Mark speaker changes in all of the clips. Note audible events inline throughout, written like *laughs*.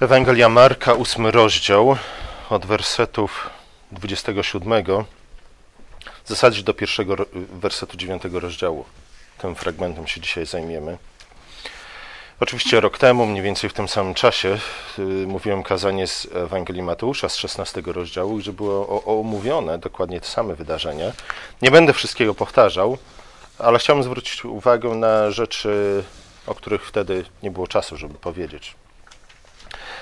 Speaker 1: Ewangelia Marka, ósmy rozdział, od wersetów 27 w zasadzie do pierwszego wersetu dziewiątego rozdziału. Tym fragmentem się dzisiaj zajmiemy. Oczywiście rok temu, mniej więcej w tym samym czasie, yy, mówiłem kazanie z Ewangelii Mateusza z 16 rozdziału, gdzie było omówione dokładnie te same wydarzenia. Nie będę wszystkiego powtarzał, ale chciałbym zwrócić uwagę na rzeczy, o których wtedy nie było czasu, żeby powiedzieć.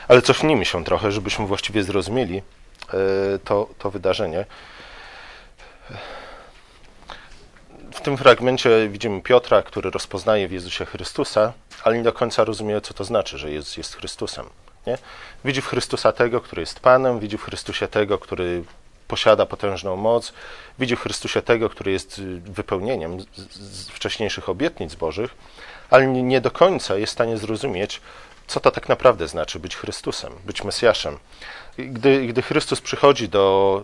Speaker 1: Ale cofnijmy się trochę, żebyśmy właściwie zrozumieli e, to, to wydarzenie. W tym fragmencie widzimy Piotra, który rozpoznaje w Jezusie Chrystusa, ale nie do końca rozumie, co to znaczy, że Jezus jest Chrystusem. Nie? Widzi w Chrystusa tego, który jest Panem, widzi w Chrystusie tego, który posiada potężną moc, widzi w Chrystusie tego, który jest wypełnieniem z wcześniejszych obietnic Bożych, ale nie do końca jest w stanie zrozumieć, co to tak naprawdę znaczy być Chrystusem, być Mesjaszem. Gdy, gdy Chrystus przychodzi do.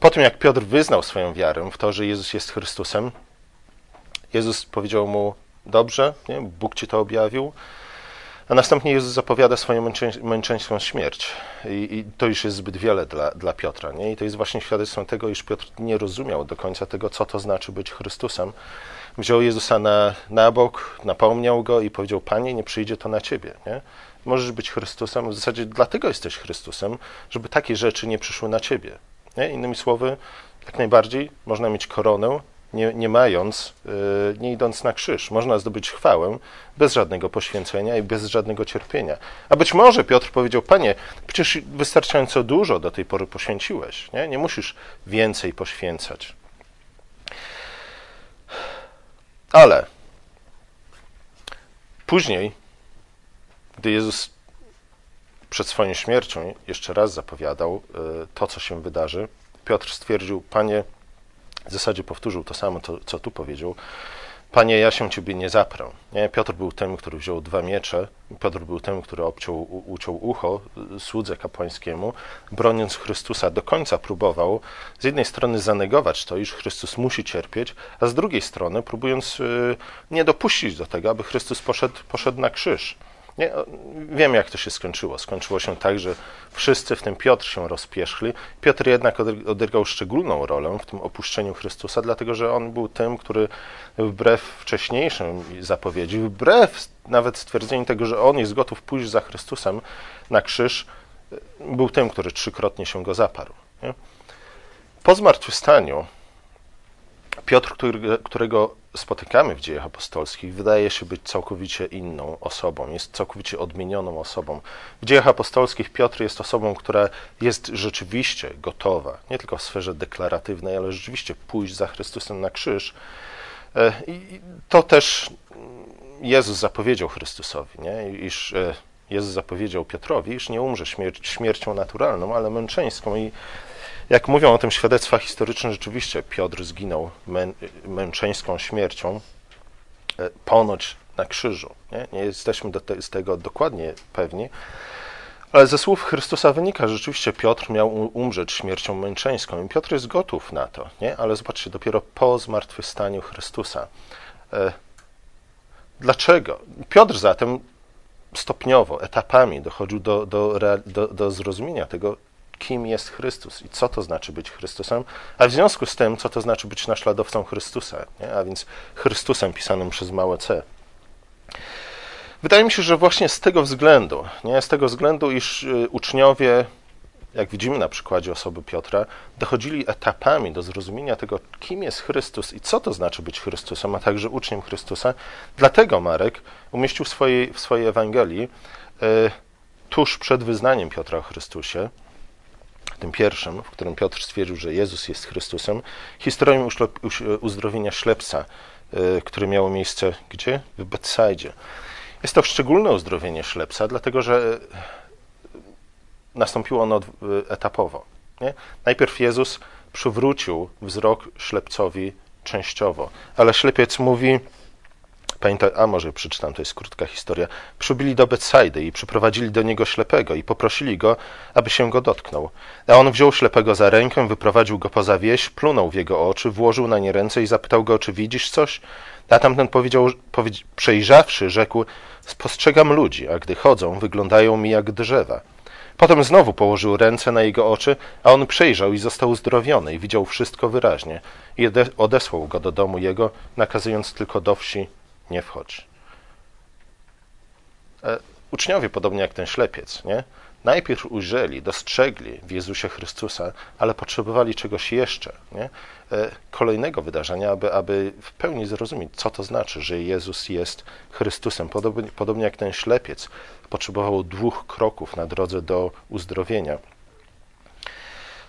Speaker 1: Po tym, jak Piotr wyznał swoją wiarę w to, że Jezus jest Chrystusem, Jezus powiedział mu: Dobrze, nie? Bóg ci to objawił. A następnie Jezus zapowiada swoją męczę, męczeńską śmierć. I, I, to już jest zbyt wiele dla, dla Piotra. Nie? I to jest właśnie świadectwem tego, iż Piotr nie rozumiał do końca tego, co to znaczy być Chrystusem wziął Jezusa na, na bok, napomniał go i powiedział: Panie, nie przyjdzie to na ciebie. Nie? Możesz być Chrystusem, w zasadzie dlatego jesteś Chrystusem, żeby takie rzeczy nie przyszły na ciebie. Nie? Innymi słowy, jak najbardziej można mieć koronę, nie, nie mając, yy, nie idąc na krzyż. Można zdobyć chwałę bez żadnego poświęcenia i bez żadnego cierpienia. A być może Piotr powiedział: Panie, przecież wystarczająco dużo do tej pory poświęciłeś. Nie, nie musisz więcej poświęcać. Ale później, gdy Jezus przed swoją śmiercią jeszcze raz zapowiadał e, to, co się wydarzy, Piotr stwierdził: Panie, w zasadzie powtórzył to samo, co tu powiedział. Panie, ja się ciebie nie zaprę. Nie? Piotr był tym, który wziął dwa miecze. Piotr był tym, który obciął, uciął ucho słudze kapłańskiemu, broniąc Chrystusa. Do końca próbował z jednej strony zanegować to, iż Chrystus musi cierpieć, a z drugiej strony próbując y, nie dopuścić do tego, aby Chrystus poszedł, poszedł na krzyż. Nie, wiem, jak to się skończyło. Skończyło się tak, że wszyscy, w tym Piotr, się rozpierzchli. Piotr jednak odegrał szczególną rolę w tym opuszczeniu Chrystusa, dlatego że on był tym, który wbrew wcześniejszym zapowiedzi, wbrew nawet stwierdzeniu tego, że on jest gotów pójść za Chrystusem na krzyż, był tym, który trzykrotnie się go zaparł. Nie? Po zmartwychwstaniu Piotr, którego spotykamy w dziejach apostolskich, wydaje się być całkowicie inną osobą, jest całkowicie odmienioną osobą. W dziejach apostolskich Piotr jest osobą, która jest rzeczywiście gotowa, nie tylko w sferze deklaratywnej, ale rzeczywiście pójść za Chrystusem na krzyż. E, I to też Jezus zapowiedział Chrystusowi, nie? iż e, Jezus zapowiedział Piotrowi, iż nie umrze śmier śmiercią naturalną, ale męczeńską. I jak mówią o tym świadectwa historyczne, rzeczywiście Piotr zginął mę, męczeńską śmiercią, e, ponoć na krzyżu. Nie, nie jesteśmy te, z tego dokładnie pewni, ale ze słów Chrystusa wynika, że rzeczywiście Piotr miał umrzeć śmiercią męczeńską i Piotr jest gotów na to, nie? ale zobaczcie, dopiero po zmartwychwstaniu Chrystusa. E, dlaczego? Piotr zatem stopniowo, etapami dochodził do, do, do, do zrozumienia tego, kim jest Chrystus i co to znaczy być Chrystusem, a w związku z tym, co to znaczy być naśladowcą Chrystusa, nie? a więc Chrystusem pisanym przez małe c. Wydaje mi się, że właśnie z tego względu, nie? z tego względu, iż y, uczniowie, jak widzimy na przykładzie osoby Piotra, dochodzili etapami do zrozumienia tego, kim jest Chrystus i co to znaczy być Chrystusem, a także uczniem Chrystusa. Dlatego Marek umieścił w swojej, w swojej Ewangelii y, tuż przed wyznaniem Piotra o Chrystusie, tym pierwszym, w którym Piotr stwierdził, że Jezus jest Chrystusem, historią uzdrowienia ślepca, e, które miało miejsce gdzie? W Betsaidzie. Jest to szczególne uzdrowienie ślepca, dlatego że nastąpiło ono etapowo. Nie? Najpierw Jezus przywrócił wzrok ślepcowi częściowo, ale ślepiec mówi: Pamiętaj, a może przeczytam, to jest krótka historia. Przybili do Betsaidy i przyprowadzili do niego ślepego i poprosili go, aby się go dotknął. A on wziął ślepego za rękę, wyprowadził go poza wieś, plunął w jego oczy, włożył na nie ręce i zapytał go, czy widzisz coś? A tamten powiedział, przejrzawszy, rzekł, spostrzegam ludzi, a gdy chodzą, wyglądają mi jak drzewa. Potem znowu położył ręce na jego oczy, a on przejrzał i został uzdrowiony i widział wszystko wyraźnie. I odesłał go do domu jego, nakazując tylko do wsi nie wchodź. E, uczniowie, podobnie jak ten ślepiec, nie? najpierw ujrzeli, dostrzegli w Jezusie Chrystusa, ale potrzebowali czegoś jeszcze, nie? E, kolejnego wydarzenia, aby, aby w pełni zrozumieć, co to znaczy, że Jezus jest Chrystusem. Podobnie, podobnie jak ten ślepiec potrzebował dwóch kroków na drodze do uzdrowienia.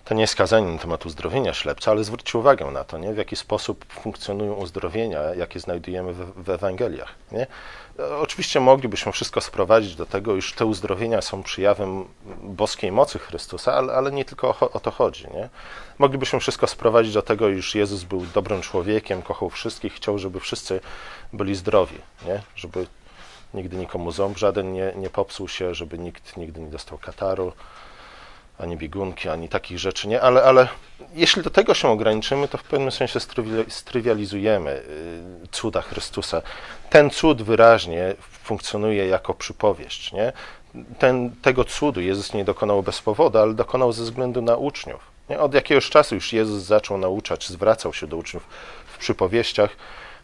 Speaker 1: To nie jest kazanie na temat uzdrowienia ślepca, ale zwróćcie uwagę na to, nie? w jaki sposób funkcjonują uzdrowienia, jakie znajdujemy w, w Ewangeliach. Nie? Oczywiście moglibyśmy wszystko sprowadzić do tego, iż te uzdrowienia są przyjawem boskiej mocy Chrystusa, ale, ale nie tylko o, o, to chodzi. Nie? Moglibyśmy wszystko sprowadzić do tego, iż Jezus był dobrym człowiekiem, kochał wszystkich, chciał, żeby wszyscy byli zdrowi, nie? żeby nigdy nikomu ząb żaden nie, nie popsuł się, żeby nikt nigdy nie dostał kataru, ani biegunki, ani takich rzeczy, nie? Ale, ale jeśli do tego się ograniczymy, to w pewnym sensie strywializujemy y, cuda Chrystusa. Ten cud wyraźnie funkcjonuje jako przypowieść, nie? Ten, tego cudu Jezus nie dokonał bez powodu, ale dokonał ze względu na uczniów. Nie? Od jakiegoś czasu już Jezus zaczął nauczać, zwracał się do uczniów w przypowieściach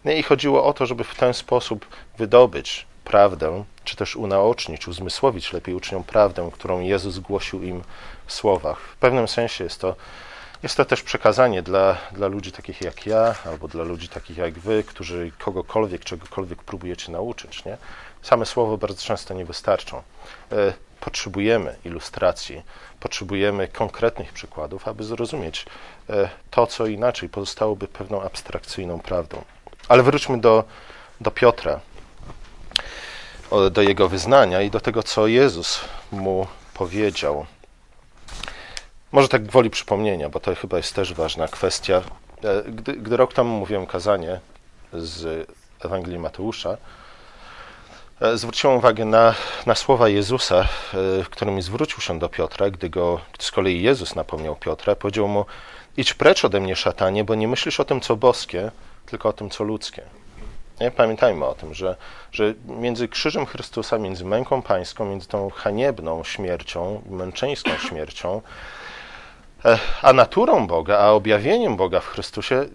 Speaker 1: nie? i chodziło o to, żeby w ten sposób wydobyć prawdę, czy też unaocznić, uzmysłowić lepiej uczniom prawdę, którą Jezus głosił im w słowach. W pewnym sensie jest to, jest to też przekazanie dla, dla ludzi takich jak ja, albo dla ludzi takich jak wy, którzy kogokolwiek, czegokolwiek próbujecie nauczyć. Nie? Same słowo bardzo często nie wystarczą. E, potrzebujemy ilustracji, potrzebujemy konkretnych przykładów, aby zrozumieć e, to, co inaczej pozostałoby pewną abstrakcyjną prawdą. Ale wróćmy do, do Piotra, do jego wyznania i do tego, co Jezus mu powiedział. Może tak gwoli przypomnienia, bo to chyba jest też ważna kwestia. E, gdy, gdy rok temu mówiłem kazanie z Ewangelii Mateusza, e, zwróciłem uwagę na, na słowa Jezusa, e, w którymi zwrócił się do Piotra, gdy, go, z kolei Jezus napomniał Piotra, powiedział mu: Idź precz ode mnie, szatanie, bo nie myślisz o tym, co boskie, tylko o tym, co ludzkie. Pamiętajmy o tym, że, że między krzyżem Chrystusa, między męką pańską, między tą haniebną śmiercią, męczeńską śmiercią, e, a naturą Boga, a objawieniem Boga w Chrystusie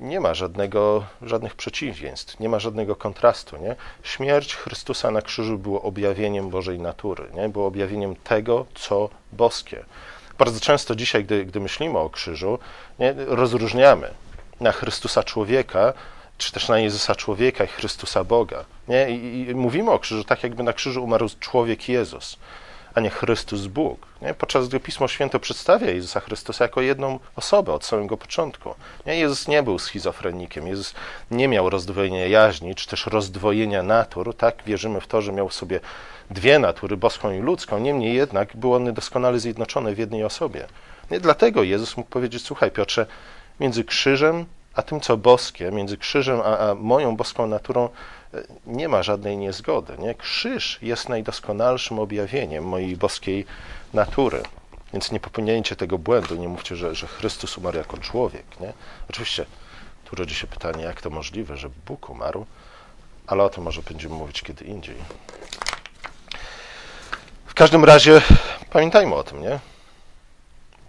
Speaker 1: nie ma żadnego, żadnych przeciwieństw, nie ma żadnego kontrastu. Nie? Śmierć Chrystusa na krzyżu było objawieniem Bożej natury, nie? było objawieniem tego, co boskie. Bardzo często dzisiaj, gdy, gdy myślimy o krzyżu, nie? rozróżniamy na Chrystusa człowieka czy też na Jezusa człowieka i Chrystusa Boga. Nie? I, I, mówimy o krzyżu tak, jakby na krzyżu umarł człowiek Jezus, a nie Chrystus Bóg. Nie? Podczas gdy Pismo Święte przedstawia Jezusa Chrystusa jako jedną osobę od samego początku. Nie? Jezus nie był schizofrenikiem, Jezus nie miał rozdwojenia jaźni, czy też rozdwojenia natur. Tak, wierzymy w to, że miał w sobie dwie natury, boską i ludzką. Niemniej jednak były one doskonale zjednoczone w jednej osobie. Nie? Dlatego Jezus mógł powiedzieć, słuchaj Piotrze, między krzyżem a tym, co boskie, między krzyżem a, a moją boską naturą, e, nie ma żadnej niezgody. Nie? Krzyż jest najdoskonalszym objawieniem mojej boskiej natury. Więc nie popełniajcie tego błędu, nie mówcie, że, że Chrystus umarł jako człowiek. Nie? Oczywiście tu rodzi się pytanie, jak to możliwe, że Bóg umarł, ale o tym może będziemy mówić kiedy indziej. W każdym razie pamiętajmy o tym, nie?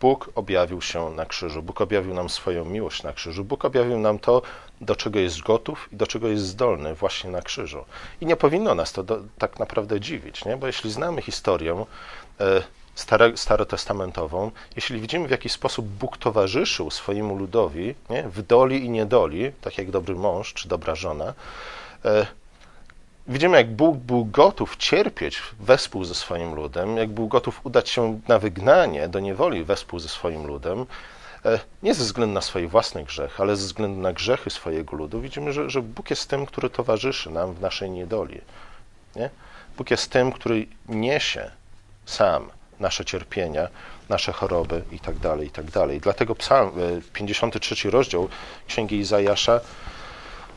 Speaker 1: Bóg objawił się na krzyżu, Bóg objawił nam swoją miłość na krzyżu, Bóg objawił nam to, do czego jest gotów i do czego jest zdolny właśnie na krzyżu. I nie powinno nas to do, tak naprawdę dziwić, nie? bo jeśli znamy historię e, stare, starotestamentową, jeśli widzimy w jaki sposób Bóg towarzyszył swojemu ludowi nie? w doli i niedoli, tak jak dobry mąż czy dobra żona, e, Widzimy, jak Bóg był gotów cierpieć wespół ze swoim ludem, jak był gotów udać się na wygnanie do niewoli wespół ze swoim ludem, e, nie ze względu na swoje własne grzechy, ale ze względu na grzechy swojego ludu. Widzimy, że, że Bóg jest tym, który towarzyszy nam w naszej niedoli. Nie? Bóg jest tym, który niesie sam nasze cierpienia, nasze choroby itd. Tak itd. Tak Dlatego psalm, 53 e, rozdział Księgi Izajasza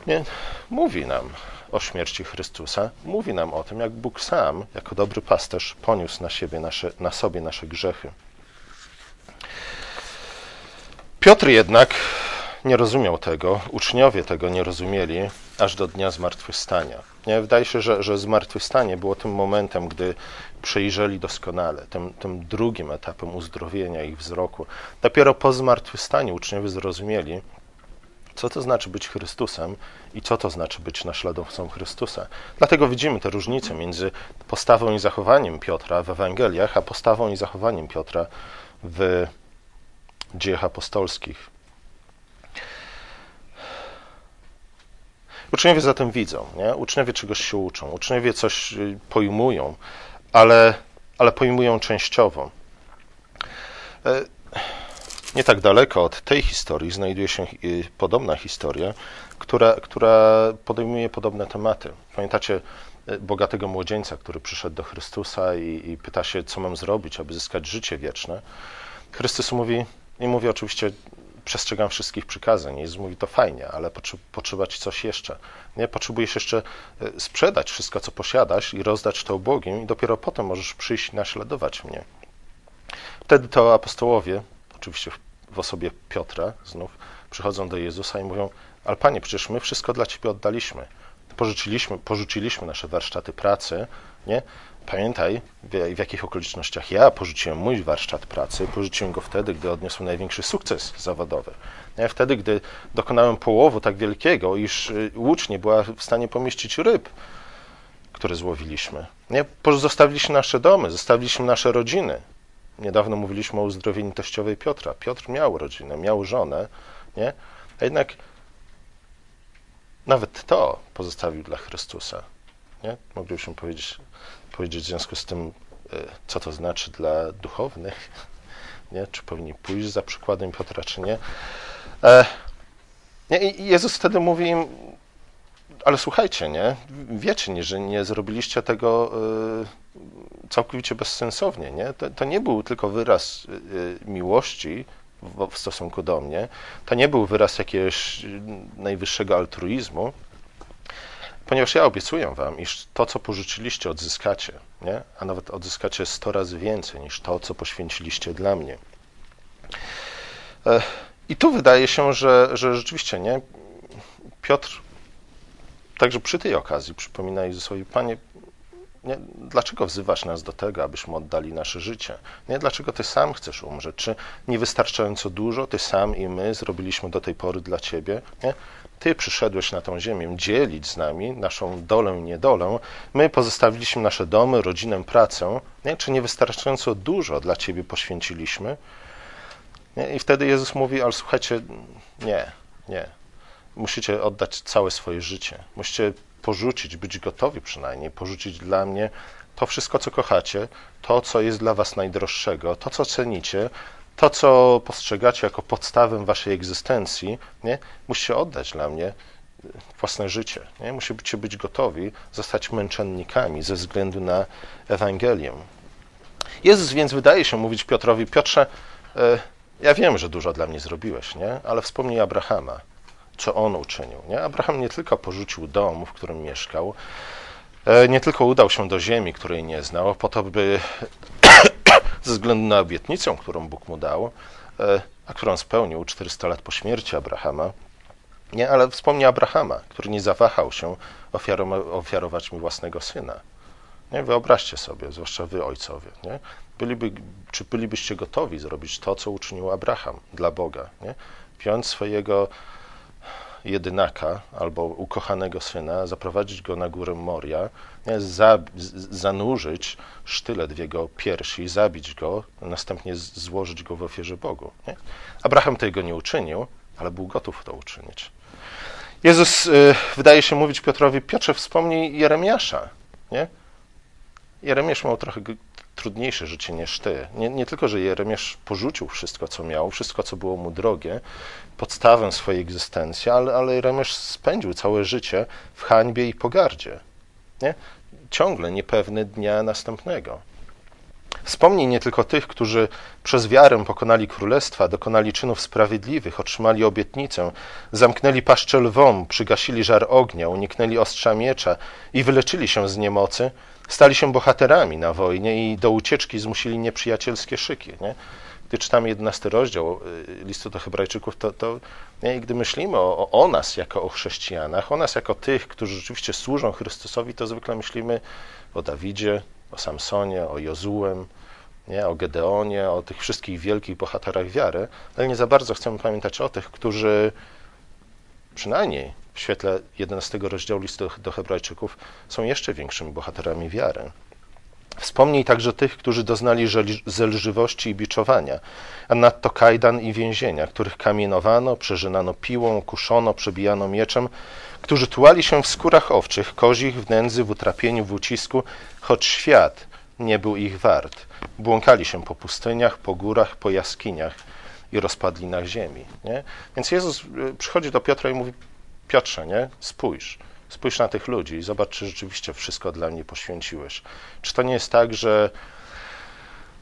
Speaker 1: nie, mówi nam o śmierci Chrystusa, mówi nam o tym, jak Bóg sam, jako dobry pasterz, poniósł na, siebie nasze, na sobie nasze grzechy. Piotr jednak nie rozumiał tego, uczniowie tego nie rozumieli aż do dnia zmartwychwstania. Nie? Wydaje się, że, że zmartwychwstanie było tym momentem, gdy przejrzeli doskonale, tym, tym drugim etapem uzdrowienia ich wzroku. Dopiero po zmartwychwstaniu uczniowie zrozumieli, co to znaczy być Chrystusem i co to znaczy być naśladowcą Chrystusa. Dlatego widzimy te różnice między postawą i zachowaniem Piotra w Ewangeliach, a postawą i zachowaniem Piotra w dziejach apostolskich. Uczniowie zatem widzą, nie? uczniowie czegoś się uczą, uczniowie coś y, pojmują, ale, ale pojmują częściowo. Nie tak daleko od tej historii znajduje się y, podobna historia, która, która podejmuje podobne tematy. Pamiętacie y, bogatego młodzieńca, który przyszedł do Chrystusa i, i pyta się, co mam zrobić, aby zyskać życie wieczne. Chrystus mówi, i mówi oczywiście przestrzegam wszystkich przykazań. Jezus mówi, to fajnie, ale potrzeba ci coś jeszcze. Nie? Potrzebujesz jeszcze e, sprzedać wszystko, co posiadasz i rozdać to ubogim i dopiero potem możesz przyjść i naśladować mnie. Wtedy to apostołowie, oczywiście w osobie Piotra znów, przychodzą do Jezusa i mówią, ale Panie, przecież my wszystko dla Ciebie oddaliśmy. Porzuciliśmy, porzuciliśmy nasze warsztaty pracy, nie? Pamiętaj, w, w jakich okolicznościach ja porzuciłem mój warsztat pracy. Porzuciłem go wtedy, gdy odniosłem największy sukces zawodowy. Nie? Wtedy, gdy dokonałem połowu tak wielkiego, iż y, łódź nie była w stanie pomieścić ryb, które złowiliśmy. Nie? Zostawiliśmy nasze domy, zostawiliśmy nasze rodziny. Niedawno mówiliśmy o uzdrowieniu teściowej Piotra. Piotr miał rodzinę, miał żonę, nie? a jednak nawet to pozostawił dla Chrystusa. Nie? Moglibyśmy powiedzieć, powiedzieć w związku z tym, e, co to znaczy dla duchownych, *laughs* nie? czy powinni pójść za przykładem Piotra, czy nie. E, nie? I Jezus wtedy mówi im, ale słuchajcie, nie? Wiecie, nie, że nie zrobiliście tego e, całkowicie bezsensownie, nie? To, to nie był tylko wyraz miłości w, w stosunku do mnie, to nie był wyraz jakiegoś najwyższego altruizmu, Ponieważ ja obiecuję wam, iż to, co pożyczyliście, odzyskacie, nie? a nawet odzyskacie 100 razy więcej niż to, co poświęciliście dla mnie. I tu wydaje się, że, że rzeczywiście nie. Piotr także przy tej okazji przypomina Jezusowi, Panie, nie, dlaczego wzywasz nas do tego, abyśmy oddali nasze życie? Nie, dlaczego ty sam chcesz umrzeć? Czy niewystarczająco dużo ty sam i my zrobiliśmy do tej pory dla ciebie? Nie? Ty przyszedłeś na tą ziemię dzielić z nami naszą dolę i niedolę. My pozostawiliśmy nasze domy, rodzinę, pracę. Nie? Czy niewystarczająco dużo dla Ciebie poświęciliśmy? Nie? I wtedy Jezus mówi, ale słuchajcie, nie, nie. Musicie oddać całe swoje życie. Musicie porzucić, być gotowi przynajmniej, porzucić dla mnie to wszystko, co kochacie, to, co jest dla Was najdroższego, to, co cenicie, to, co postrzegacie jako podstawę waszej egzystencji, nie, musicie oddać dla mnie własne życie. Nie? Musicie być gotowi zostać męczennikami ze względu na Ewangelię. Jezus więc wydaje się mówić Piotrowi, Piotrze, e, ja wiem, że dużo dla mnie zrobiłeś, nie? ale wspomnij Abrahama, co on uczynił. Nie? Abraham nie tylko porzucił dom, w którym mieszkał, e, nie tylko udał się do ziemi, której nie znał, po to, by *coughs* ze względu na obietnicę, którą Bóg mu dał, e, a którą spełnił 400 lat po śmierci Abrahama. Nie, ale wspomnij Abrahama, który nie zawahał się ofiarować mi własnego syna. Nie? Wyobraźcie sobie, zwłaszcza wy ojcowie, nie? Byliby, czy bylibyście gotowi zrobić to, co uczynił Abraham dla Boga? Nie? Wziąć swojego jedynaka albo ukochanego syna, zaprowadzić go na górę Moria, zanurzyć sztylet w jego piersi, zabić go, następnie złożyć go w ofierze Bogu. Nie? Abraham tego nie uczynił, ale był gotów to uczynić. Jezus y, wydaje się mówić Piotrowi, Piotrze, wspomnij Jeremiasza. Nie? Jeremiasz miał trochę trudniejsze życie niż ty. Nie, nie, tylko, że Jeremiasz porzucił wszystko, co miał, wszystko, co było mu drogie, podstawę swojej egzystencji, ale, ale Jeremiasz spędził całe życie w hańbie i pogardzie. Nie? Ciągle niepewny dnia następnego. Wspomnij nie tylko tych, którzy przez wiarę pokonali królestwa, dokonali czynów sprawiedliwych, otrzymali obietnicę, zamknęli paszczę lwom, przygasili żar ognia, uniknęli ostrza miecza i wyleczyli się z niemocy, stali się bohaterami na wojnie i do ucieczki zmusili nieprzyjacielskie szyki. Nie? Gdy czytamy 11 rozdział y, listu do Hebrajczyków, to, to nie, gdy myślimy o, o nas jako o chrześcijanach, o nas jako tych, którzy rzeczywiście służą Chrystusowi, to zwykle myślimy o Dawidzie, o Samsonie, o Jozułem, nie, o Gedeonie, o tych wszystkich wielkich bohaterach wiary, ale nie za bardzo chcemy pamiętać o tych, którzy przynajmniej w świetle 11 rozdziału listu do Hebrajczyków są jeszcze większymi bohaterami wiary. Wspomnij także tych, którzy doznali zelżywości i biczowania, a nadto kajdan i więzienia, których kamienowano, przeżynano piłą, kuszono, przebijano mieczem, którzy tułali się w skórach owczych, kozich, w nędzy, w utrapieniu, w ucisku, choć świat nie był ich wart. Błąkali się po pustyniach, po górach, po jaskiniach i rozpadlinach ziemi. Nie? Więc Jezus y, przychodzi do Piotra i mówi, Piotrze, nie? spójrz, spójrz na tych ludzi i zobacz, czy rzeczywiście wszystko dla mnie poświęciłeś. Czy to nie jest tak, że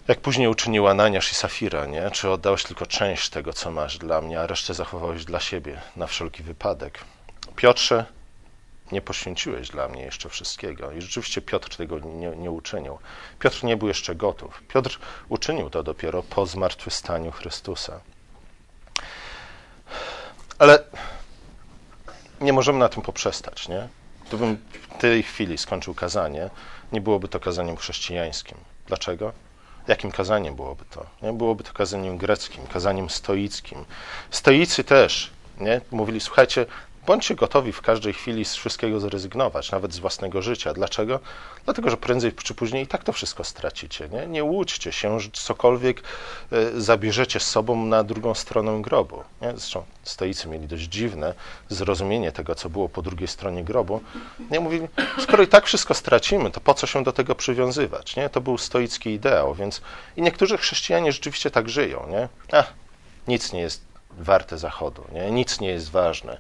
Speaker 1: jak później uczynił Ananiasz i Safira, nie? Czy oddałeś tylko część tego, co masz dla mnie, a resztę zachowałeś dla siebie na wszelki wypadek? Piotrze, nie poświęciłeś dla mnie jeszcze wszystkiego. I rzeczywiście Piotr tego nie, nie uczynił. Piotr nie był jeszcze gotów. Piotr uczynił to dopiero po zmartwychwstaniu Chrystusa. Ale nie możemy na tym poprzestać, nie? Gdybym w tej chwili skończył kazanie, nie byłoby to kazaniem chrześcijańskim. Dlaczego? Jakim kazaniem byłoby to? Nie? Byłoby to kazaniem greckim, kazaniem stoickim. Stoicy też nie? mówili, słuchajcie, Bądźcie gotowi w każdej chwili z wszystkiego zrezygnować, nawet z własnego życia. Dlaczego? Dlatego, że prędzej czy później i tak to wszystko stracicie. Nie, nie łudźcie się, że cokolwiek e, zabierzecie z sobą na drugą stronę grobu. Nie? Zresztą stoicy mieli dość dziwne zrozumienie tego, co było po drugiej stronie grobu. Nie mówili, skoro i tak wszystko stracimy, to po co się do tego przywiązywać? Nie? To był stoicki ideał, więc i niektórzy chrześcijanie rzeczywiście tak żyją. Nie? Ach, nic nie jest warte zachodu, nie? nic nie jest ważne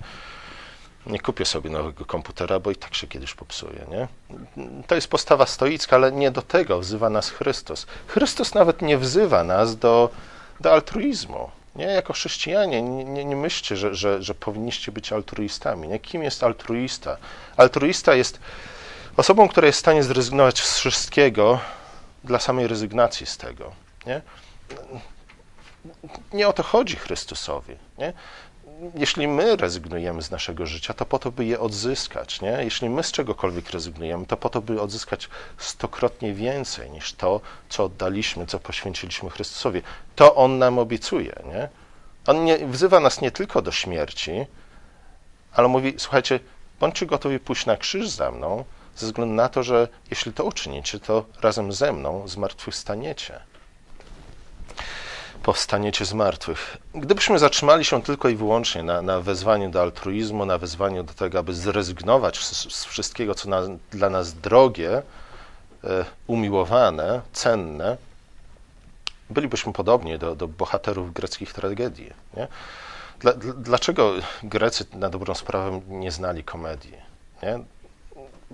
Speaker 1: nie kupię sobie nowego komputera, bo i tak się kiedyś popsuje. Nie? To jest postawa stoicka, ale nie do tego wzywa nas Chrystus. Chrystus nawet nie wzywa nas do, do altruizmu. Nie? Jako chrześcijanie nie, nie, nie myślcie, że, że, że powinniście być altruistami. Nie? Kim jest altruista? Altruista jest osobą, która jest w stanie zrezygnować z wszystkiego dla samej rezygnacji z tego. Nie? Nie o to chodzi Chrystusowi. Nie? Jeśli my rezygnujemy z naszego życia, to po to, by je odzyskać. Nie? Jeśli my z czegokolwiek rezygnujemy, to po to, by odzyskać stokrotnie więcej niż to, co oddaliśmy, co poświęciliśmy Chrystusowi. To On nam obiecuje. Nie? On nie, wzywa nas nie tylko do śmierci, ale mówi: Słuchajcie, bądźcie gotowi pójść na krzyż za mną, ze względu na to, że jeśli to uczynicie, to razem ze mną zmartwychwstaniecie powstaniecie z martwych. Gdybyśmy zatrzymali się tylko i wyłącznie na, na wezwaniu do altruizmu, na wezwaniu do tego, aby zrezygnować z, z wszystkiego, co na, dla nas drogie, e, umiłowane, cenne, bylibyśmy podobni do, do bohaterów greckich tragedii. Nie? Dla, dlaczego Grecy na dobrą sprawę nie znali komedii? Nie?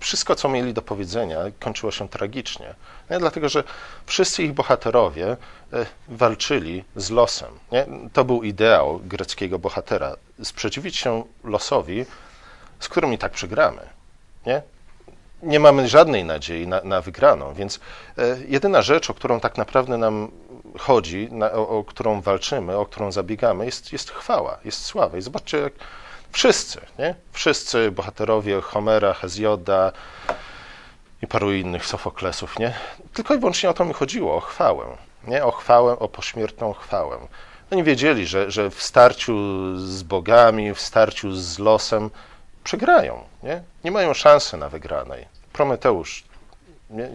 Speaker 1: Wszystko, co mieli do powiedzenia, kończyło się tragicznie. Nie? Dlatego, że wszyscy ich bohaterowie e, walczyli z losem. Nie? To był ideał greckiego bohatera. Sprzeciwić się losowi, z którym i tak przegramy. Nie? nie mamy żadnej nadziei na, na wygraną, więc e, jedyna rzecz, o którą tak naprawdę nam chodzi, na, o, o, którą walczymy, o którą zabiegamy, jest, jest chwała, jest sława. I zobaczcie, jak Wszyscy, nie? Wszyscy bohaterowie Homera, Hezjoda i paru innych Sofoklesów, nie? Tylko i wyłącznie o to mi chodziło, o chwałę, nie? O chwałę, o pośmiertną chwałę. Oni wiedzieli, że, że w starciu z bogami, w starciu z losem przegrają, nie? Nie mają szansy na wygranej. Prometeusz?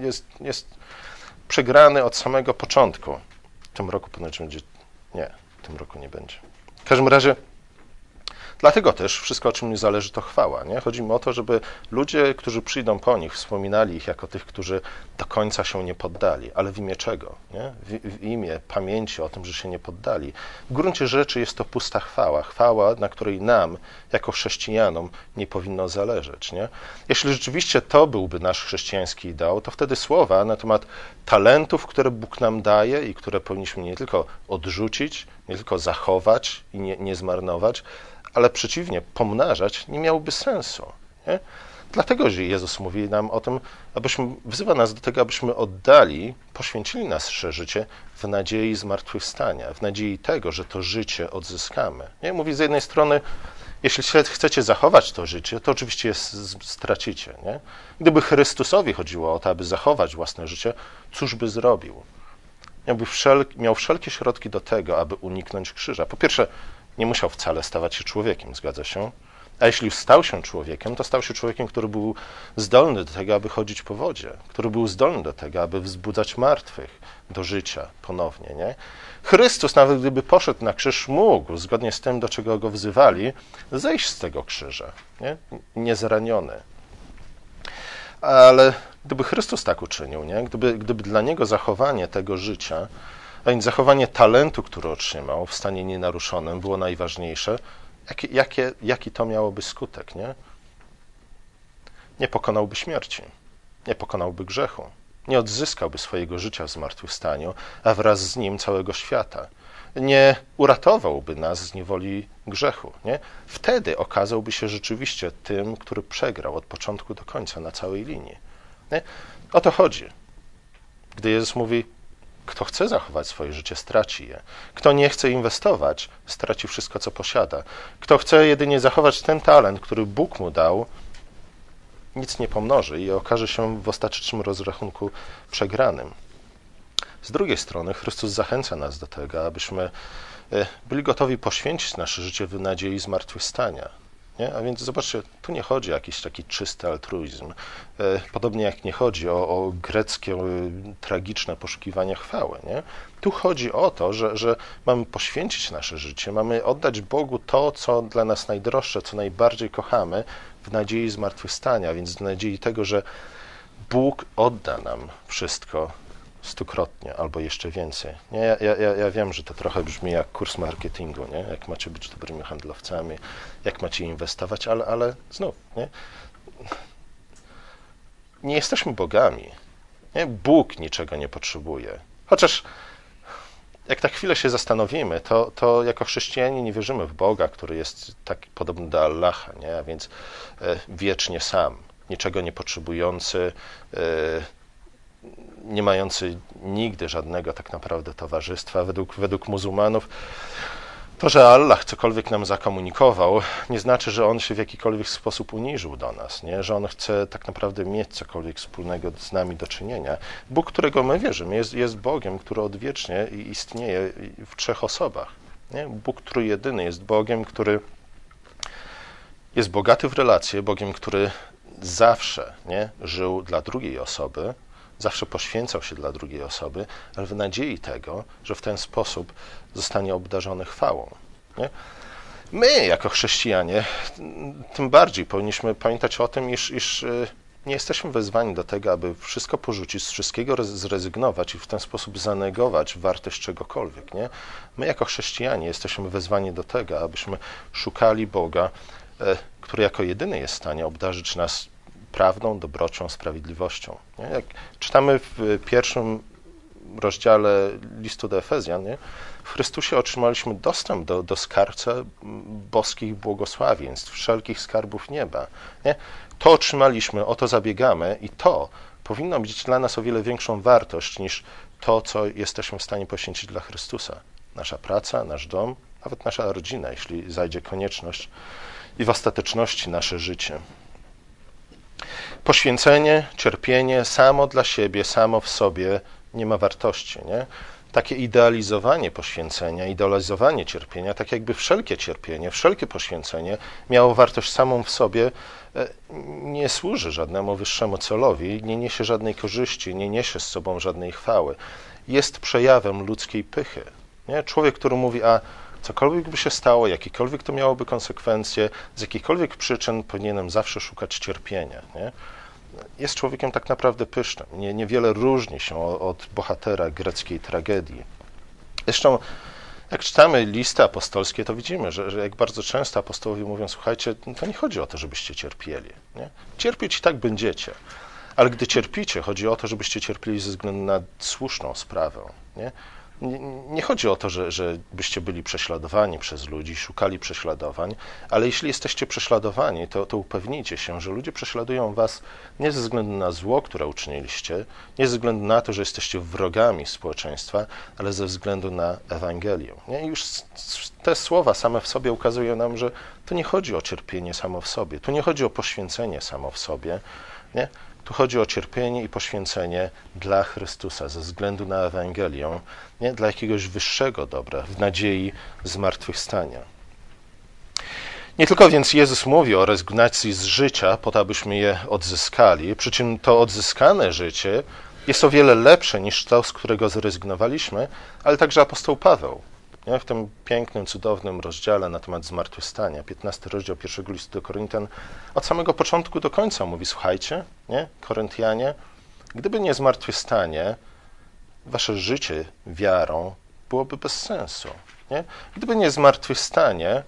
Speaker 1: Jest, jest przegrany od samego początku. W tym roku ponoć będzie... Nie, w tym roku nie będzie. W każdym razie Dlatego też wszystko, o czym mi zależy, to chwała. Nie? Chodzi mi o to, żeby ludzie, którzy przyjdą po nich, wspominali ich jako tych, którzy do końca się nie poddali. Ale w imię czego? Nie? W, w imię pamięci o tym, że się nie poddali. W gruncie rzeczy jest to pusta chwała. Chwała, na której nam, jako chrześcijanom, nie powinno zależeć. Nie? Jeśli rzeczywiście to byłby nasz chrześcijański ideał, to wtedy słowa na temat talentów, które Bóg nam daje i które powinniśmy nie tylko odrzucić, nie tylko zachować i nie, nie zmarnować, ale przeciwnie, pomnażać, nie miałoby sensu. Nie? Dlatego, że Jezus mówi nam o tym, abyśmy, wzywa nas do tego, abyśmy oddali, poświęcili nasze życie w nadziei zmartwychwstania, w nadziei tego, że to życie odzyskamy. Nie? Mówi z jednej strony, jeśli chcecie zachować to życie, to oczywiście stracicie. Nie? Gdyby Chrystusowi chodziło o to, aby zachować własne życie, cóż by zrobił? Miałby wszel miał wszelkie środki do tego, aby uniknąć krzyża. Po pierwsze, nie musiał wcale stawać się człowiekiem, zgadza się? A jeśli stał się człowiekiem, to stał się człowiekiem, który był zdolny do tego, aby chodzić po wodzie, który był zdolny do tego, aby wzbudzać martwych do życia ponownie. Nie? Chrystus, nawet gdyby poszedł na krzyż, mógł, zgodnie z tym, do czego go wzywali, zejść z tego krzyża, nie? niezraniony. Ale gdyby Chrystus tak uczynił, nie? Gdyby, gdyby dla niego zachowanie tego życia, a zachowanie talentu, który otrzymał w stanie nienaruszonym, było najważniejsze, jaki, jakie, jaki to miałoby skutek, nie? Nie pokonałby śmierci, nie pokonałby grzechu, nie odzyskałby swojego życia w zmartwychwstaniu, a wraz z nim całego świata. Nie uratowałby nas z niewoli grzechu. Nie? Wtedy okazałby się rzeczywiście tym, który przegrał od początku do końca na całej linii. Nie? O to chodzi. Gdy Jezus mówi, kto chce zachować swoje życie, straci je. Kto nie chce inwestować, straci wszystko, co posiada. Kto chce jedynie zachować ten talent, który Bóg mu dał, nic nie pomnoży i okaże się w ostatecznym rozrachunku przegranym. Z drugiej strony, Chrystus zachęca nas do tego, abyśmy e, byli gotowi poświęcić nasze życie w nadziei zmartwychwstania. Nie? A więc zobaczcie, tu nie chodzi o jakiś taki czysty altruizm. E, podobnie jak nie chodzi o, o greckie, o, tragiczne poszukiwanie chwały. Nie? Tu chodzi o to, że, że mamy poświęcić nasze życie, mamy oddać Bogu to, co dla nas najdroższe, co najbardziej kochamy, w nadziei zmartwychwstania, więc w nadziei tego, że Bóg odda nam wszystko stukrotnie albo jeszcze więcej. Nie, ja, ja, ja wiem, że to trochę brzmi jak kurs marketingu, nie? jak macie być dobrymi handlowcami, jak macie inwestować, ale, ale znów, nie? nie jesteśmy bogami. Nie? Bóg niczego nie potrzebuje. Chociaż jak tak chwilę się zastanowimy, to, to jako chrześcijanie nie wierzymy w Boga, który jest tak podobny do Allaha, nie? a więc e, wiecznie sam, niczego nie potrzebujący, e, nie mający nigdy żadnego tak naprawdę towarzystwa. Według, według muzułmanów to, że Allah cokolwiek nam zakomunikował, nie znaczy, że On się w jakikolwiek sposób uniżył do nas, nie? że On chce tak naprawdę mieć cokolwiek wspólnego z nami do czynienia. Bóg, którego my wierzymy, jest, jest Bogiem, który odwiecznie istnieje w trzech osobach. Nie? Bóg, który jedyny jest Bogiem, który jest bogaty w relacje, Bogiem, który zawsze nie, żył dla drugiej osoby, zawsze poświęcał się dla drugiej osoby, ale w nadziei tego, że w ten sposób zostanie obdarzony chwałą. Nie? My, jako chrześcijanie, tym bardziej powinniśmy pamiętać o tym, iż, iż y, nie jesteśmy wezwani do tego, aby wszystko porzucić, z wszystkiego zrezygnować i w ten sposób zanegować wartość czegokolwiek. Nie? My, jako chrześcijanie, jesteśmy wezwani do tego, abyśmy szukali Boga, e, który jako jedyny jest w stanie obdarzyć nas prawdą, dobrocią, sprawiedliwością. Nie? Jak czytamy w pierwszym rozdziale listu do Efezjan, nie? w Chrystusie otrzymaliśmy dostęp do, do boskich błogosławieństw, wszelkich skarbów nieba. Nie? To otrzymaliśmy, o to zabiegamy i to powinno mieć dla nas o wiele większą wartość niż to, co jesteśmy w stanie poświęcić dla Chrystusa. Nasza praca, nasz dom, nawet nasza rodzina, jeśli zajdzie konieczność i w ostateczności nasze życie. Poświęcenie, cierpienie samo dla siebie, samo w sobie nie ma wartości. Nie? Takie idealizowanie poświęcenia, idealizowanie cierpienia, tak jakby wszelkie cierpienie, wszelkie poświęcenie miało wartość samą w sobie, e, nie służy żadnemu wyższemu celowi, nie niesie żadnej korzyści, nie niesie z sobą żadnej chwały. Jest przejawem ludzkiej pychy. Nie? Człowiek, który mówi, a Cokolwiek by się stało, jakiekolwiek to miałoby konsekwencje, z jakichkolwiek przyczyn powinienem zawsze szukać cierpienia. Nie? Jest człowiekiem tak naprawdę pysznym. Nie, niewiele różni się od bohatera greckiej tragedii. Zresztą, jak czytamy listy apostolskie, to widzimy, że, że jak bardzo często apostołowie mówią: Słuchajcie, to nie chodzi o to, żebyście cierpieli. Nie? Cierpieć i tak będziecie. Ale gdy cierpicie, chodzi o to, żebyście cierpieli ze względu na słuszną sprawę. Nie? Nie, chodzi o to, że, że byście byli prześladowani przez ludzi, szukali prześladowań, ale jeśli jesteście prześladowani, to, to upewnijcie się, że ludzie prześladują was nie ze względu na zło, które uczyniliście, nie ze względu na to, że jesteście wrogami społeczeństwa, ale ze względu na Ewangelię. Nie? I już te słowa same w sobie ukazują nam, że to nie chodzi o cierpienie samo w sobie, tu nie chodzi o poświęcenie samo w sobie, nie? Tu chodzi o cierpienie i poświęcenie dla Chrystusa ze względu na Ewangelię, nie dla jakiegoś wyższego dobra, w nadziei zmartwychwstania. Nie tylko więc Jezus mówi o rezygnacji z życia, po to, abyśmy je odzyskali, przy czym to odzyskane życie jest o wiele lepsze niż to, z którego zrezygnowaliśmy, ale także apostoł Paweł nie? w tym pięknym, cudownym rozdziale na temat zmartwychwstania, 15 rozdział pierwszego listu do Koryntian, od samego początku do końca mówi, słuchajcie, nie? Koryntianie, gdyby nie zmartwychwstanie, wasze życie wiarą byłoby bez sensu. Nie? Gdyby nie zmartwychwstanie,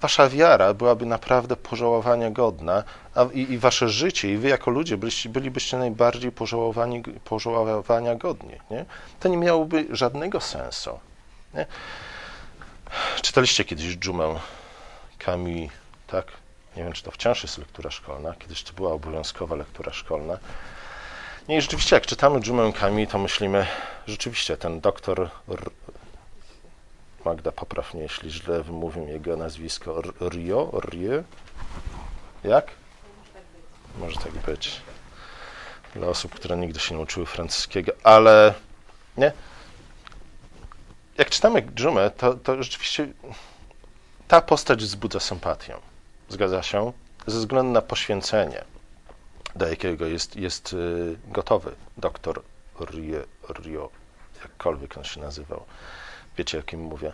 Speaker 1: wasza wiara byłaby naprawdę pożałowania godna, a i, i, wasze życie, i wy jako ludzie byliście, bylibyście najbardziej pożałowani, pożałowania godni. Nie? To nie miałoby żadnego sensu. Nie? Czytaliście kiedyś Dżumę Camus, tak? Nie wiem, czy to wciąż jest lektura szkolna. Kiedyś to była obowiązkowa lektura szkolna. Nie, i rzeczywiście, jak czytamy Dżumę Camus, to myślimy, rzeczywiście ten doktor Magda, popraw mnie, jeśli źle wymówię jego nazwisko. Rio? Rio? Jak? Może tak być. Dla osób, które nigdy się nie uczyły francuskiego, ale nie? Jak czytamy Dżumę, to, to rzeczywiście ta postać wzbudza sympatię. Zgadza się? Ze względu na poświęcenie, do jakiego jest, jest y, gotowy doktor Rio, Rio, jakkolwiek on się nazywał. Wiecie, o kim mówię.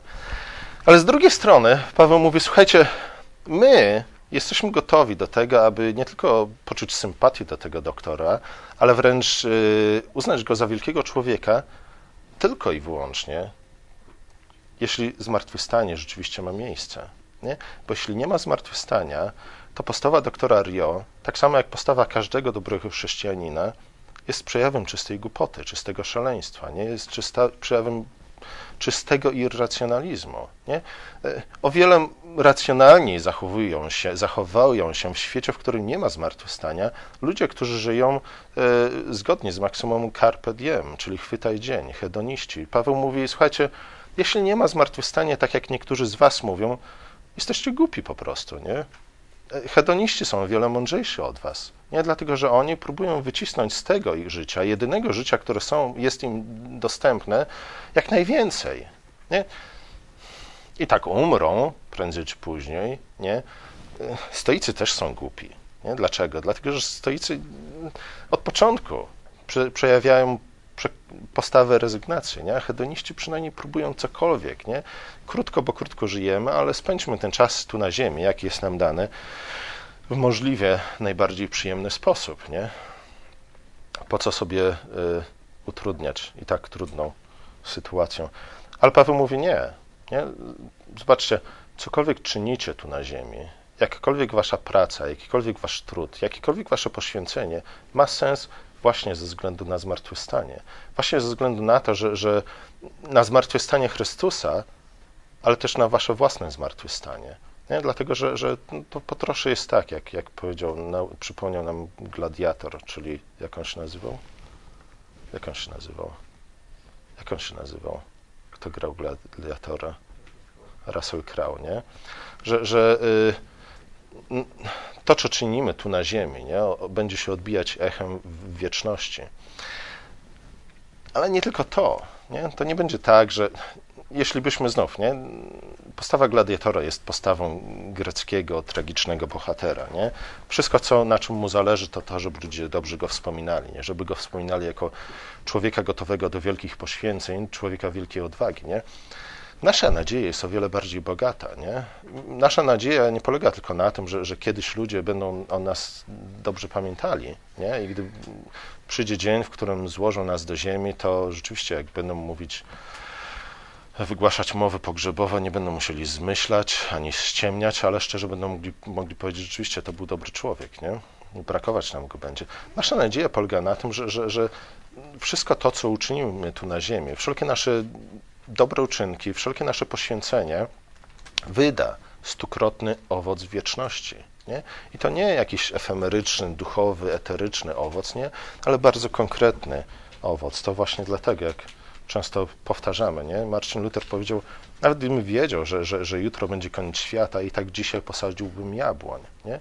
Speaker 1: Ale z drugiej strony Paweł mówi, słuchajcie, my jesteśmy gotowi do tego, aby nie tylko poczuć sympatię do tego doktora, ale wręcz y, uznać go za wielkiego człowieka, tylko i wyłącznie jeśli zmartwychwstanie rzeczywiście ma miejsce. Nie? Bo jeśli nie ma zmartwychwstania, to postawa doktora Rio, tak samo jak postawa każdego dobrego chrześcijanina, jest przejawem czystej głupoty, czystego szaleństwa, nie jest czysta, przejawem czystego irracjonalizmu. Nie? E, o wiele racjonalniej zachowują się, zachowują się w świecie, w którym nie ma zmartwychwstania, ludzie, którzy żyją e, zgodnie z maksymum carpe diem, czyli chwytaj dzień, hedoniści. Paweł mówi, słuchajcie, jeśli nie ma zmartwychwstania, tak jak niektórzy z was mówią, jesteście głupi po prostu, nie? Hedoniści są o wiele mądrzejsi od was. Nie dlatego, że oni próbują wycisnąć z tego ich życia, jedynego życia, które są, jest im dostępne, jak najwięcej. Nie? I tak umrą prędzej czy później. Nie? Stoicy też są głupi. Nie? Dlaczego? Dlatego, że stoicy od początku przejawiają postawę rezygnacji, nie? Hedoniści przynajmniej próbują cokolwiek, nie? Krótko, bo krótko żyjemy, ale spędźmy ten czas tu na ziemi, jaki jest nam dany, w możliwie najbardziej przyjemny sposób, nie? Po co sobie y, utrudniać i tak trudną sytuacją? Ale Paweł mówi nie, nie? Zobaczcie, cokolwiek czynicie tu na ziemi, jakakolwiek wasza praca, jakikolwiek wasz trud, jakiekolwiek wasze poświęcenie ma sens właśnie ze względu na zmartwychwstanie. Właśnie ze względu na to, że, że na zmartwychwstanie Chrystusa, ale też na wasze własne zmartwychwstanie. Nie? Dlatego, że, że to po trosze jest tak, jak, jak powiedział, na, przypomniał nam gladiator, czyli jak on się nazywał? Jak on się nazywał? Jak on się nazywał? Kto grał gladiatora? Russell Crowe, nie? Że, że y, to, co czynimy tu na Ziemi, nie, będzie się odbijać echem w wieczności. Ale nie tylko to. Nie? To nie będzie tak, że jeśli byśmy znów, nie? Postawa gladiatora jest postawą greckiego, tragicznego bohatera, nie? Wszystko, co, na czym mu zależy, to to, żeby ludzie dobrze go wspominali, nie? Żeby go wspominali jako człowieka gotowego do wielkich poświęceń, człowieka wielkiej odwagi, nie? Nasza nadzieja jest o wiele bardziej bogata. Nie? Nasza nadzieja nie polega tylko na tym, że, że kiedyś ludzie będą o nas dobrze pamiętali. Nie? I gdy przyjdzie dzień, w którym złożą nas do ziemi, to rzeczywiście, jak będą mówić, wygłaszać mowy pogrzebowe, nie będą musieli zmyślać ani ściemniać, ale szczerze będą mogli, mogli powiedzieć, rzeczywiście to był dobry człowiek. Nie? Brakować nam go będzie. Nasza nadzieja polega na tym, że, że, że wszystko to, co uczynimy tu na ziemi, wszelkie nasze dobre uczynki, wszelkie nasze poświęcenie wyda stukrotny owoc wieczności. Nie? I to nie jakiś efemeryczny, duchowy, eteryczny owoc, nie? ale bardzo konkretny owoc. To właśnie dlatego, jak często powtarzamy, nie? Marcin Luther powiedział, nawet gdybym wiedział, że, że, że jutro będzie koniec świata i tak dzisiaj posadziłbym jabłoń. Nie?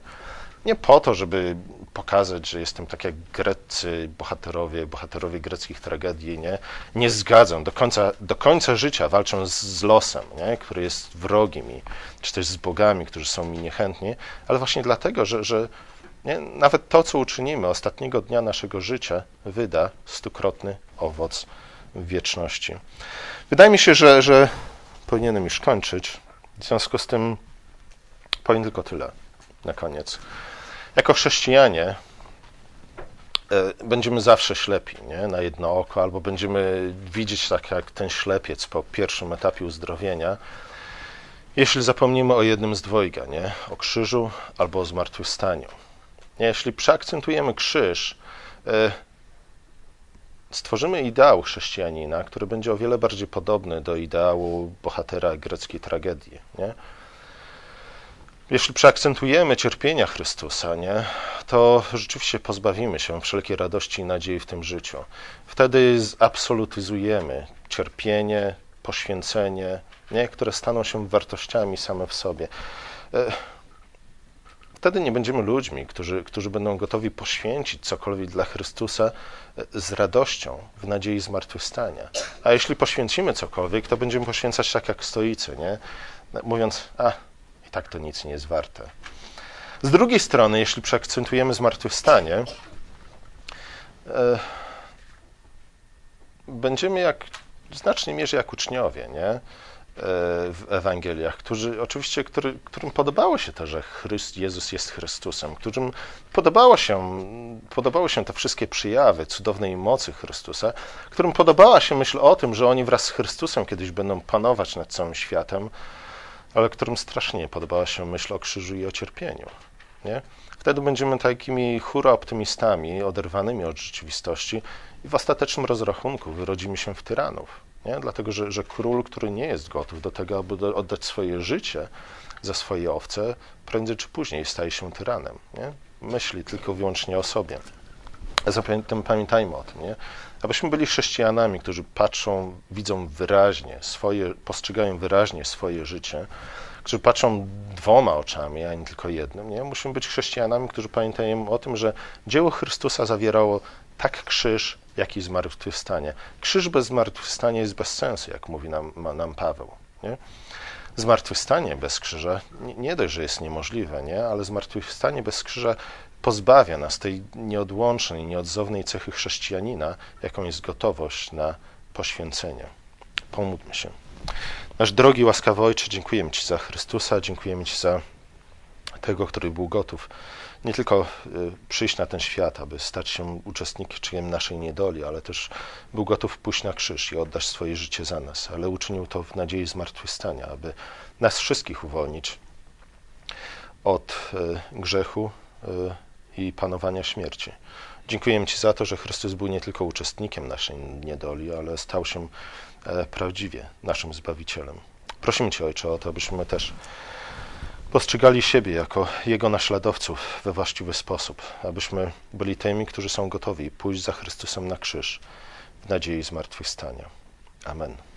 Speaker 1: Nie po to, żeby pokazać, że jestem tak jak greccy bohaterowie, bohaterowie greckich tragedii, nie? Nie zgadzam. Do końca, do końca życia walczą z, z losem, nie? który jest wrogiem mi, czy też z bogami, którzy są mi niechętni, ale właśnie dlatego, że, że nie? nawet to, co uczynimy ostatniego dnia naszego życia, wyda stukrotny owoc wieczności. Wydaje mi się, że, że powinienem już kończyć. W związku z tym powiem tylko tyle na koniec. Jako chrześcijanie e, będziemy zawsze ślepi nie? na jedno oko, albo będziemy widzieć tak jak ten ślepiec po pierwszym etapie uzdrowienia, jeśli zapomnimy o jednym z dwojga, nie? o krzyżu albo o zmartwychwstaniu. Nie? Jeśli przeakcentujemy krzyż, e, stworzymy ideał chrześcijanina, który będzie o wiele bardziej podobny do ideału bohatera greckiej tragedii. Nie? Jeśli przeakcentujemy cierpienia Chrystusa, nie, to rzeczywiście pozbawimy się wszelkiej radości i nadziei w tym życiu. Wtedy zabsolutyzujemy cierpienie, poświęcenie, nie, które staną się wartościami same w sobie. E, wtedy nie będziemy ludźmi, którzy, którzy będą gotowi poświęcić cokolwiek dla Chrystusa e, z radością, w nadziei zmartwychwstania. A jeśli poświęcimy cokolwiek, to będziemy poświęcać tak jak stoicy, nie? mówiąc, a tak to nic nie jest warte. Z drugiej strony, jeśli przeakcentujemy zmartwychwstanie, e, będziemy jak, w znacznej mierze jak uczniowie, nie? E, w Ewangeliach, którzy oczywiście, który, którym podobało się to, że Chryst, Jezus jest Chrystusem, którym podobało się, podobały się te wszystkie przyjawy cudownej mocy Chrystusa, którym podobała się myśl o tym, że oni wraz z Chrystusem kiedyś będą panować nad całym światem, ale którym strasznie podobała się myśl o krzyżu i o cierpieniu. Nie? Wtedy będziemy takimi hura optymistami, oderwanymi od rzeczywistości i w ostatecznym rozrachunku wyrodzimy się w tyranów. Nie? Dlatego, że, że król, który nie jest gotów do tego, aby oddać swoje życie za swoje owce, prędzej czy później staje się tyranem. Nie? Myśli tylko wyłącznie o sobie. Zatem pamiętajmy o tym, nie? Abyśmy byli chrześcijanami, którzy patrzą, widzą wyraźnie swoje, postrzegają wyraźnie swoje życie, którzy patrzą dwoma oczami, a nie tylko jednym. Nie? Musimy być chrześcijanami, którzy pamiętają o tym, że dzieło Chrystusa zawierało tak krzyż, jak i zmartwychwstanie. Krzyż bez zmartwychwstania jest bez sensu, jak mówi nam, nam Paweł. Nie? Zmartwychwstanie bez krzyża nie, nie dość, że jest niemożliwe, nie? ale zmartwychwstanie bez krzyża pozbawia nas tej nieodłącznej, nieodzownej cechy chrześcijanina, jaką jest gotowość na poświęcenie. Pomódlmy się. Nasz drogi, łaskawy Ojcze, dziękujemy Ci za Chrystusa, dziękujemy Ci za tego, który był gotów nie tylko y, przyjść na ten świat, aby stać się uczestnikiem naszej niedoli, ale też był gotów pójść na krzyż i oddać swoje życie za nas, ale uczynił to w nadziei zmartwychwstania, aby nas wszystkich uwolnić od y, grzechu, y, i panowania śmierci. Dziękujemy Ci za to, że Chrystus był nie tylko uczestnikiem naszej niedoli, ale stał się e, prawdziwie naszym Zbawicielem. Prosimy Cię, Ojcze, o to, abyśmy też postrzegali siebie jako Jego naśladowców we właściwy sposób, abyśmy byli tymi, którzy są gotowi pójść za Chrystusem na krzyż w nadziei zmartwychwstania. Amen.